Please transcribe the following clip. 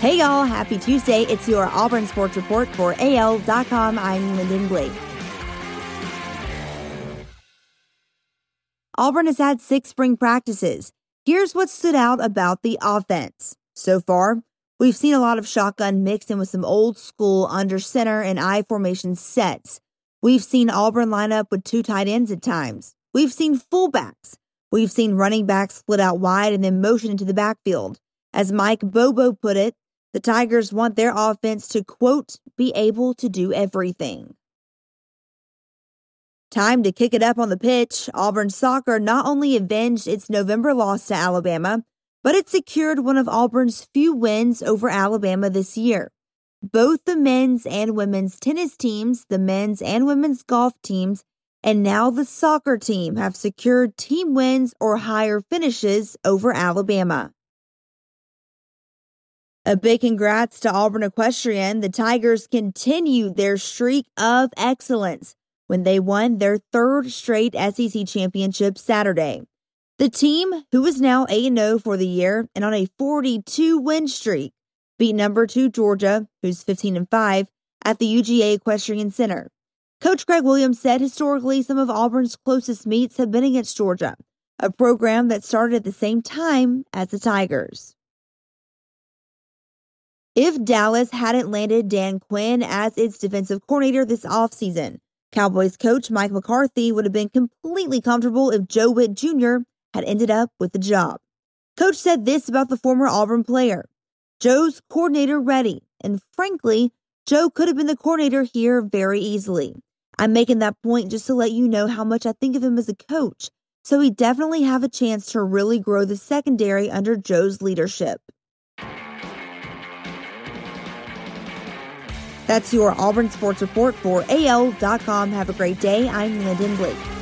Hey y'all, happy Tuesday. It's your Auburn Sports Report for AL.com. I'm Lyndon Blake. Auburn has had six spring practices. Here's what stood out about the offense. So far, we've seen a lot of shotgun mixed in with some old school under center and I formation sets. We've seen Auburn line up with two tight ends at times. We've seen fullbacks. We've seen running backs split out wide and then motion into the backfield. As Mike Bobo put it, the Tigers want their offense to, quote, be able to do everything. Time to kick it up on the pitch. Auburn soccer not only avenged its November loss to Alabama, but it secured one of Auburn's few wins over Alabama this year. Both the men's and women's tennis teams, the men's and women's golf teams, and now the soccer team have secured team wins or higher finishes over Alabama. A big congrats to Auburn Equestrian. The Tigers continued their streak of excellence when they won their third straight SEC championship Saturday. The team, who is now 8 0 for the year and on a 42 win streak, beat number 2 Georgia, who's 15 and 5, at the UGA Equestrian Center. Coach Greg Williams said historically some of Auburn's closest meets have been against Georgia, a program that started at the same time as the Tigers. If Dallas hadn't landed Dan Quinn as its defensive coordinator this offseason, Cowboys coach Mike McCarthy would have been completely comfortable if Joe Whitt Jr. had ended up with the job. Coach said this about the former Auburn player Joe's coordinator ready, and frankly, Joe could have been the coordinator here very easily. I'm making that point just to let you know how much I think of him as a coach, so he definitely have a chance to really grow the secondary under Joe's leadership. That's your Auburn Sports Report for AL.com. Have a great day. I'm Lyndon Blake.